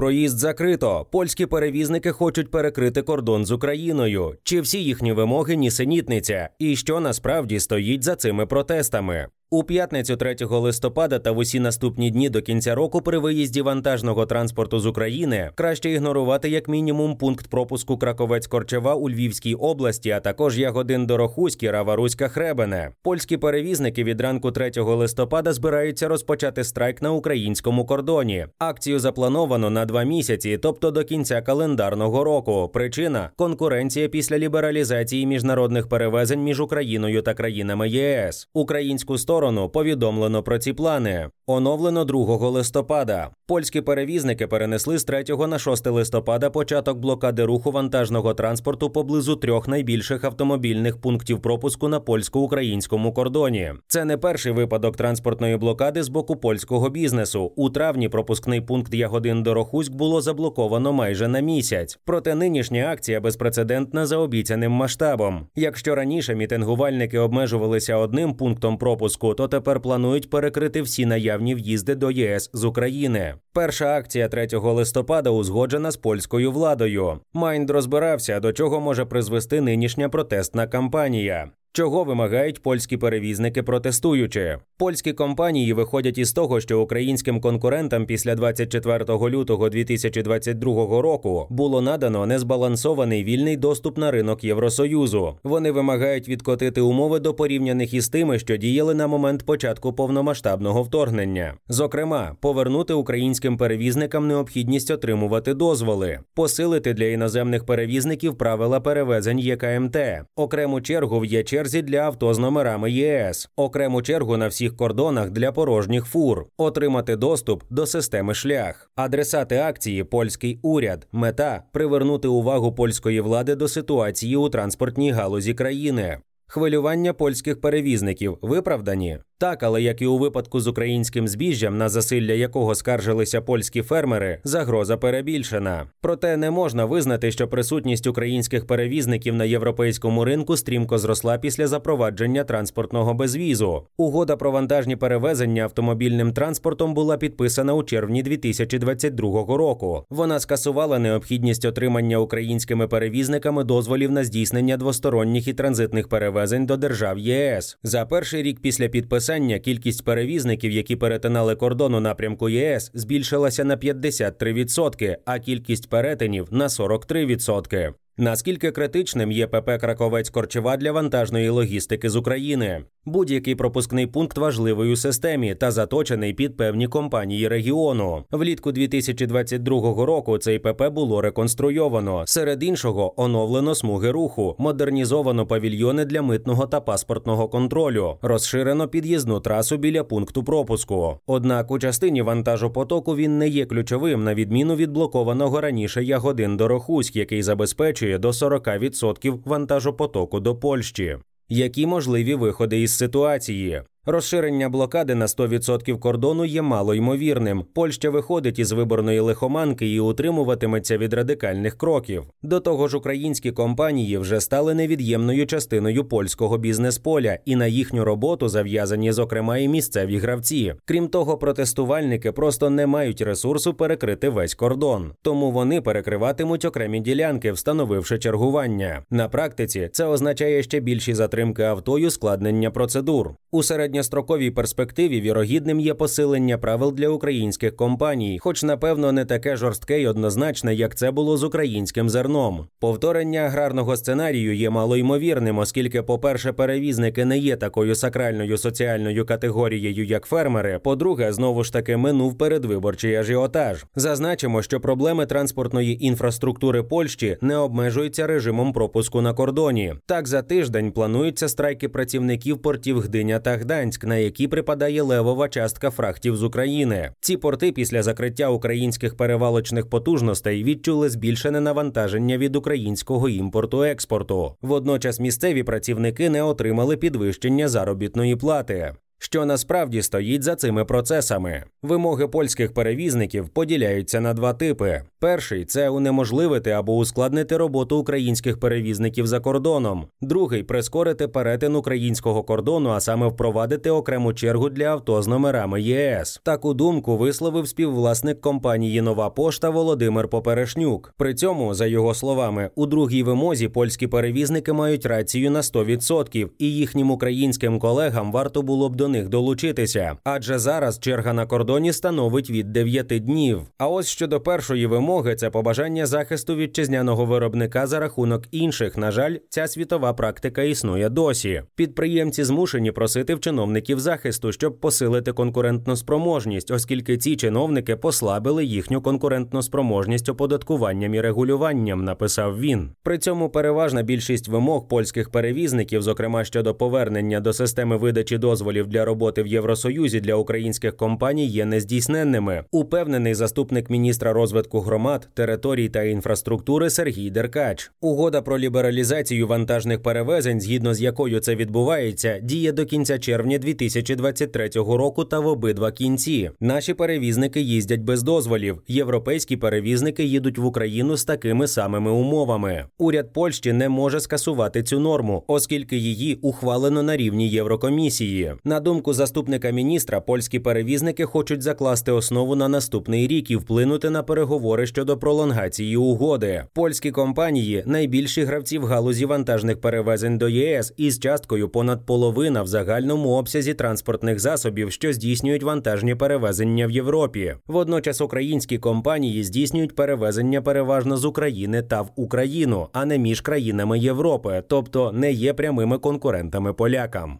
Проїзд закрито. Польські перевізники хочуть перекрити кордон з Україною. Чи всі їхні вимоги нісенітниця? І що насправді стоїть за цими протестами? У п'ятницю 3 листопада та в усі наступні дні до кінця року при виїзді вантажного транспорту з України краще ігнорувати як мінімум пункт пропуску Краковець-Корчева у Львівській області, а також Ягодин Дорохуський, Раваруська Хребене. Польські перевізники від ранку 3 листопада збираються розпочати страйк на українському кордоні. Акцію заплановано на два місяці, тобто до кінця календарного року. Причина конкуренція після лібералізації міжнародних перевезень між Україною та країнами ЄС. Українську сторону сторону повідомлено про ці плани. Оновлено 2 листопада. Польські перевізники перенесли з 3 на 6 листопада початок блокади руху вантажного транспорту поблизу трьох найбільших автомобільних пунктів пропуску на польсько-українському кордоні. Це не перший випадок транспортної блокади з боку польського бізнесу. У травні пропускний пункт Ягодин Дорохуськ було заблоковано майже на місяць. Проте нинішня акція безпрецедентна за обіцяним масштабом. Якщо раніше мітингувальники обмежувалися одним пунктом пропуску, то тепер планують перекрити всі наявні в'їзди до ЄС з України. Перша акція 3 листопада узгоджена з польською владою. Майнд розбирався, до чого може призвести нинішня протестна кампанія. Чого вимагають польські перевізники, протестуючи? Польські компанії виходять із того, що українським конкурентам після 24 лютого 2022 року було надано незбалансований вільний доступ на ринок Євросоюзу. Вони вимагають відкотити умови до порівняних із тими, що діяли на момент початку повномасштабного вторгнення. Зокрема, повернути українським перевізникам необхідність отримувати дозволи, посилити для іноземних перевізників правила перевезень ЄКМТ, окрему чергу в ЄЧ черзі для авто з номерами ЄС, окрему чергу на всіх кордонах для порожніх фур, отримати доступ до системи шлях, адресати акції польський уряд, мета привернути увагу польської влади до ситуації у транспортній галузі країни. Хвилювання польських перевізників виправдані. Так, але як і у випадку з українським збіжжям, на засилля якого скаржилися польські фермери, загроза перебільшена. Проте не можна визнати, що присутність українських перевізників на європейському ринку стрімко зросла після запровадження транспортного безвізу. Угода про вантажні перевезення автомобільним транспортом була підписана у червні 2022 року. Вона скасувала необхідність отримання українськими перевізниками дозволів на здійснення двосторонніх і транзитних перевезень до держав ЄС. За перший рік після підписання кількість перевізників, які перетинали кордон у напрямку ЄС, збільшилася на 53%, а кількість перетинів на 43%. Наскільки критичним є ПП Краковець Корчева для вантажної логістики з України? Будь-який пропускний пункт важливий у системі та заточений під певні компанії регіону. Влітку 2022 року цей ПП було реконструйовано. Серед іншого оновлено смуги руху, модернізовано павільйони для митного та паспортного контролю, розширено під'їзну трасу біля пункту пропуску. Однак у частині вантажопотоку він не є ключовим, на відміну від блокованого раніше Ягодин Дорохуськ, який забезпечує до 40% вантажопотоку до Польщі. Які можливі виходи із ситуації? Розширення блокади на 100% кордону є мало ймовірним. Польща виходить із виборної лихоманки і утримуватиметься від радикальних кроків. До того ж, українські компанії вже стали невід'ємною частиною польського бізнес-поля, і на їхню роботу зав'язані, зокрема, і місцеві гравці. Крім того, протестувальники просто не мають ресурсу перекрити весь кордон, тому вони перекриватимуть окремі ділянки, встановивши чергування. На практиці це означає ще більші затримки авто й ускладнення процедур. У середньостроковій перспективі вірогідним є посилення правил для українських компаній, хоч напевно не таке жорстке й однозначне, як це було з українським зерном. Повторення аграрного сценарію є малоймовірним, оскільки, по-перше, перевізники не є такою сакральною соціальною категорією, як фермери. По-друге, знову ж таки минув передвиборчий ажіотаж. Зазначимо, що проблеми транспортної інфраструктури Польщі не обмежуються режимом пропуску на кордоні. Так за тиждень плануються страйки працівників портів Гдиня та Гданськ, на які припадає левова частка фрахтів з України. Ці порти після закриття українських перевалочних потужностей відчули збільшене навантаження від українського імпорту експорту. Водночас місцеві працівники не отримали підвищення заробітної плати. Що насправді стоїть за цими процесами? Вимоги польських перевізників поділяються на два типи: Перший це унеможливити або ускладнити роботу українських перевізників за кордоном. Другий прискорити перетин українського кордону, а саме впровадити окрему чергу для авто з номерами ЄС. Таку думку висловив співвласник компанії Нова пошта Володимир Поперешнюк. При цьому, за його словами, у другій вимозі польські перевізники мають рацію на 100%, і їхнім українським колегам варто було б до них долучитися. Адже зараз черга на кордоні становить від 9 днів. А ось щодо першої вимоги, це побажання захисту вітчизняного виробника за рахунок інших. На жаль, ця світова практика існує досі. Підприємці змушені просити в чиновників захисту, щоб посилити конкурентну спроможність, оскільки ці чиновники послабили їхню конкурентну спроможність оподаткуванням і регулюванням. Написав він. При цьому переважна більшість вимог польських перевізників, зокрема щодо повернення до системи видачі дозволів для роботи в Євросоюзі для українських компаній, є нездійсненними. Упевнений заступник міністра розвитку громад, територій та інфраструктури Сергій Деркач. Угода про лібералізацію вантажних перевезень, згідно з якою це відбувається, діє до кінця червня 2023 року та в обидва кінці. Наші перевізники їздять без дозволів. Європейські перевізники їдуть в Україну з такими самими умовами. Уряд Польщі не може скасувати цю норму, оскільки її ухвалено на рівні Єврокомісії. На думку заступника міністра, польські перевізники хочуть закласти основу на наступний рік і вплинути на переговори щодо пролонгації угоди. Польські компанії найбільші гравці в галузі вантажних перевезень до ЄС із часткою понад половина в загальному обсязі транспортних засобів, що здійснюють вантажні перевезення в Європі. Водночас українські компанії здійснюють перевезення переважно з України та в Україну, а не між країнами Європи, тобто не є прямими конкурентами полякам.